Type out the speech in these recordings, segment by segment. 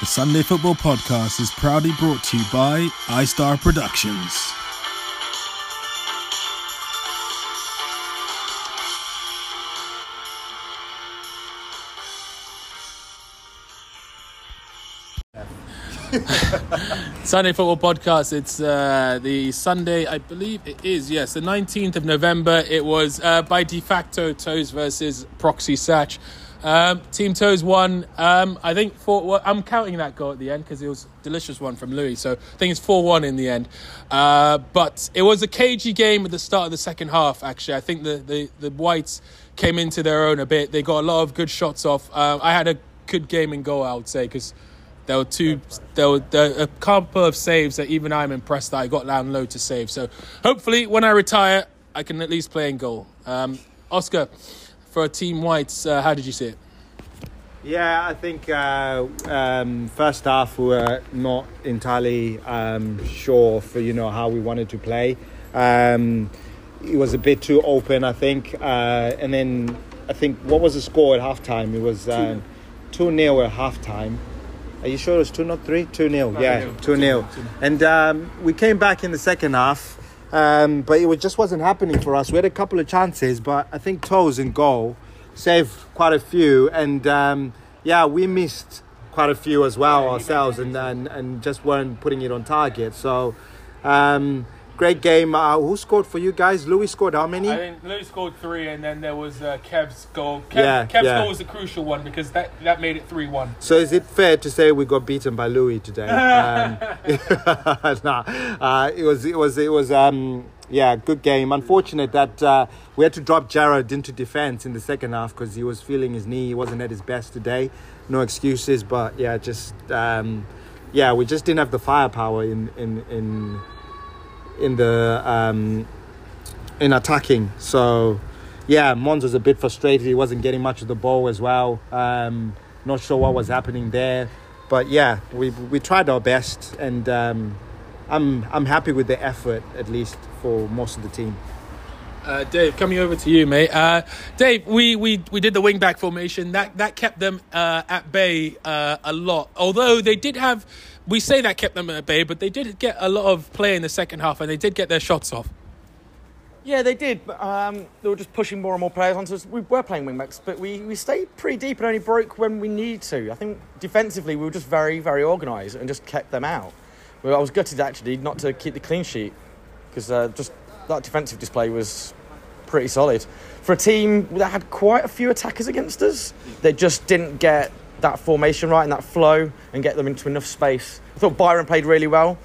The Sunday Football Podcast is proudly brought to you by iStar Productions. Sunday Football Podcast. It's uh, the Sunday, I believe it is, yes, the 19th of November. It was uh, by de facto Toes versus Proxy Satch. Um, Team Toes won. Um, I think for well, I'm counting that goal at the end because it was a delicious one from Louis. So I think it's 4 1 in the end. Uh, but it was a cagey game at the start of the second half, actually. I think the, the, the Whites came into their own a bit. They got a lot of good shots off. Uh, I had a good game in goal, I would say, because there were two, there were, there were a couple of saves that even I'm impressed that I got down low to save. So hopefully, when I retire, I can at least play in goal. Um, Oscar, for Team Whites, uh, how did you see it? Yeah, I think uh, um, first half we were not entirely um, sure for you know how we wanted to play. Um, it was a bit too open, I think, uh, and then I think what was the score at halftime? It was um, two 0 at halftime. Are you sure it was two not three? Two 0 Yeah, two 0 And um, we came back in the second half. Um, but it just wasn't happening for us. We had a couple of chances, but I think Toes in goal saved quite a few, and um, yeah, we missed quite a few as well ourselves, and, and and just weren't putting it on target. So, um, great game. Uh, who scored for you guys? Louis scored how many? I think Louis scored three, and then there was uh, Kev's goal. Kev, Yeah, Kev's yeah. goal was the crucial one because that, that made it 3 1. So is it fair to say we got beaten by Louis today? Um, nah, uh, it was it was it was um, yeah, good game. Unfortunate that uh, we had to drop Jared into defense in the second half because he was feeling his knee. He wasn't at his best today. No excuses, but yeah, just um, yeah, we just didn't have the firepower in in in in the um, in attacking. So yeah, Mons was a bit frustrated. He wasn't getting much of the ball as well. Um, not sure what was happening there, but yeah, we we tried our best, and um, I'm I'm happy with the effort at least for most of the team. Uh, Dave, coming over to you, mate. Uh, Dave, we, we, we did the wing back formation. That that kept them uh, at bay uh, a lot. Although they did have, we say that kept them at bay, but they did get a lot of play in the second half, and they did get their shots off. Yeah, they did, but um, they were just pushing more and more players onto us. We were playing wing wingbacks, but we, we stayed pretty deep and only broke when we needed to. I think defensively we were just very, very organised and just kept them out. Well, I was gutted actually not to keep the clean sheet because uh, just that defensive display was pretty solid. For a team that had quite a few attackers against us, they just didn't get that formation right and that flow and get them into enough space. I thought Byron played really well,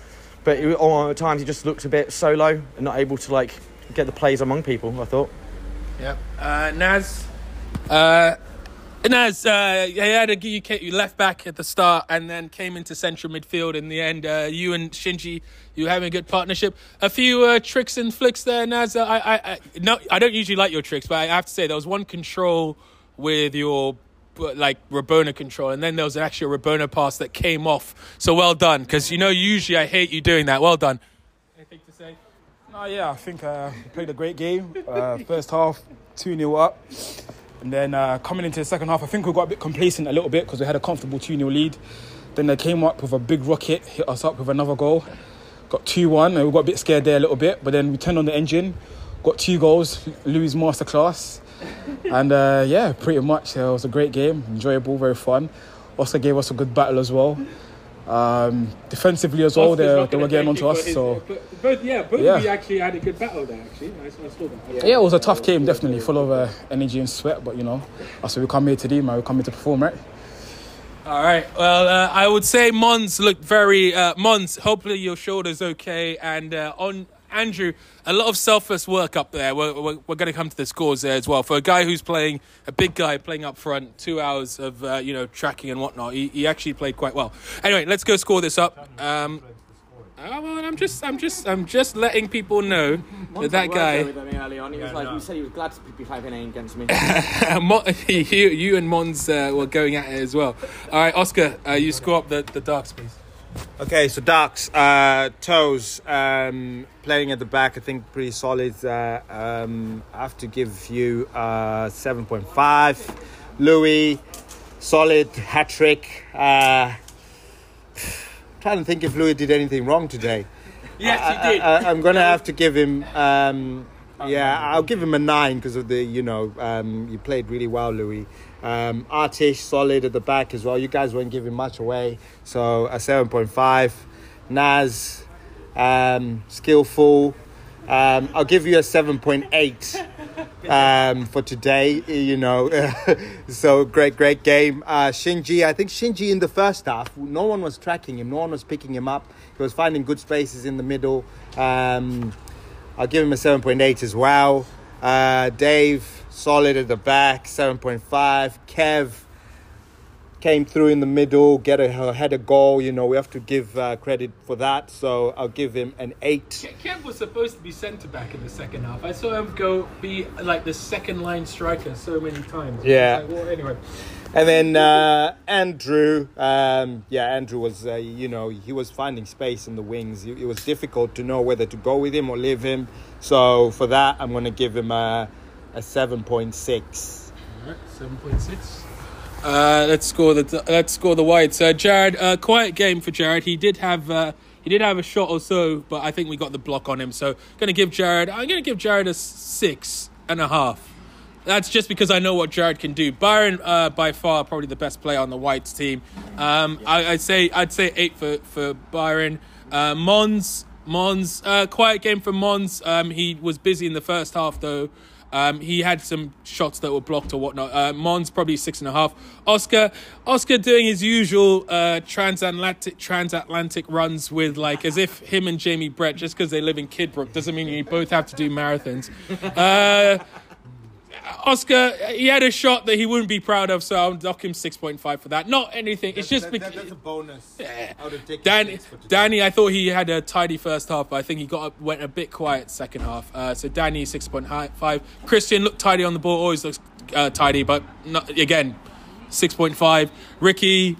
but it, all at times he just looked a bit solo and not able to like get the plays among people. I thought. Yep. Uh, Naz. Uh, Naz, uh, you had a you, you left back at the start and then came into central midfield in the end. Uh, you and Shinji, you having a good partnership. A few uh, tricks and flicks there, Naz. I, I, I, no, I don't usually like your tricks, but I have to say there was one control with your like Rabona control, and then there was actually a Rabona pass that came off. So well done, because you know usually I hate you doing that. Well done. Anything to say? Oh yeah, I think uh, we played a great game. Uh, first half, 2 0 up. And then uh, coming into the second half, I think we got a bit complacent a little bit because we had a comfortable 2 0 lead. Then they came up with a big rocket, hit us up with another goal. Got 2 1, and we got a bit scared there a little bit. But then we turned on the engine, got two goals, Louis' masterclass. And uh, yeah, pretty much uh, it was a great game, enjoyable, very fun. Also gave us a good battle as well. Um, defensively as well, they, they were getting onto us. So both, yeah, both Yeah. of you actually had a good battle there. Actually, I, saw that. Yeah, it was a tough game, definitely, full of uh, energy and sweat. But you know, that's what we come here to do, man. We come here to perform, right? All right. Well, uh, I would say Mons looked very uh, Mons. Hopefully your shoulder's okay, and uh, on Andrew, a lot of selfless work up there. We're, we're, we're going to come to the scores there as well. For a guy who's playing a big guy playing up front, two hours of uh, you know tracking and whatnot, he, he actually played quite well. Anyway, let's go score this up. Um, oh, well, I'm just, I'm just, I'm just letting people know that that guy. With me early on. He was like, he said he was glad to be playing against me. You, you and Mons uh, were going at it as well. All right, Oscar, uh, you score up the, the darks, please. Okay, so Ducks, uh, Toes, um, playing at the back, I think pretty solid. Uh, um, I have to give you uh, 7.5. Louis, solid hat trick. Uh, trying to think if Louis did anything wrong today. Yes, I, he did. I, am gonna have to give him. Um, yeah, I'll give him a nine because of the you know um, you played really well, Louis. Um, Artish solid at the back as well. You guys weren't giving much away, so a seven point five. Naz, um, skillful. Um, I'll give you a seven point eight um, for today. You know, so great, great game. Uh, Shinji, I think Shinji in the first half, no one was tracking him, no one was picking him up. He was finding good spaces in the middle. Um, I'll give him a 7.8 as well. Uh, Dave, solid at the back, 7.5. Kev came through in the middle, get a had a goal. You know, we have to give uh, credit for that. So I'll give him an eight. Kev was supposed to be centre back in the second half. I saw him go be like the second line striker so many times. Yeah. Like, well, anyway. And then uh, Andrew, um, yeah, Andrew was, uh, you know, he was finding space in the wings. It, it, was difficult to know whether to go with him or leave him. So for that, I'm going to give him a, a 7.6. All right, 7.6. Uh, let's score the let's score the whites. Uh, Jared, uh, quiet game for Jared. He did have uh, he did have a shot or so, but I think we got the block on him. So going to give Jared. I'm going to give Jared a six and a half. That's just because I know what Jared can do. Byron, uh, by far, probably the best player on the Whites team. Um, I, would say I'd say eight for for Byron. Uh, Mons, Mons, uh, quiet game for Mons. Um, he was busy in the first half though. Um, he had some shots that were blocked or whatnot. Uh, Mons probably six and a half. Oscar, Oscar doing his usual uh, transatlantic transatlantic runs with like as if him and Jamie Brett just because they live in Kidbrooke doesn't mean you both have to do marathons. Oscar, he had a shot that he wouldn't be proud of, so I'll dock him 6.5 for that. Not anything. It's just that, because. that's a bonus. Yeah. I would have taken Danny, six for today. Danny, I thought he had a tidy first half, but I think he got up, went a bit quiet second half. Uh, so Danny six point five. Christian looked tidy on the ball, always looks uh, tidy, but not, again six point five. Ricky,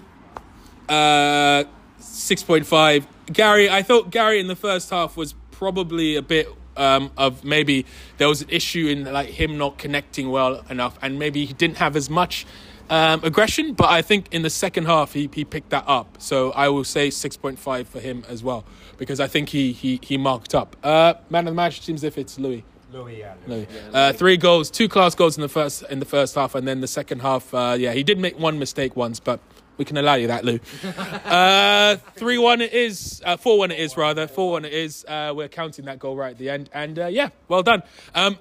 uh, six point five. Gary, I thought Gary in the first half was probably a bit um, of maybe there was an issue in like him not connecting well enough, and maybe he didn't have as much um, aggression. But I think in the second half he, he picked that up. So I will say six point five for him as well because I think he he he marked up. Uh, man of the match seems if it's Louis. Louis, yeah. Louis. Uh, three goals, two class goals in the first in the first half, and then the second half. Uh, yeah, he did make one mistake once, but we can allow you that, Lou. Uh, three one it is. Uh, four one it is rather. Four one it is. Uh, we're counting that goal right at the end, and uh, yeah, well done. Um,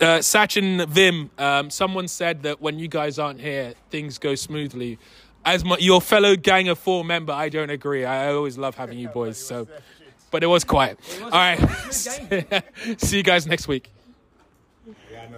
uh, Sachin Vim, um, someone said that when you guys aren't here, things go smoothly. As my, your fellow gang of four member, I don't agree. I always love having you boys. So, but it was quiet. All right, see you guys next week. Yeah,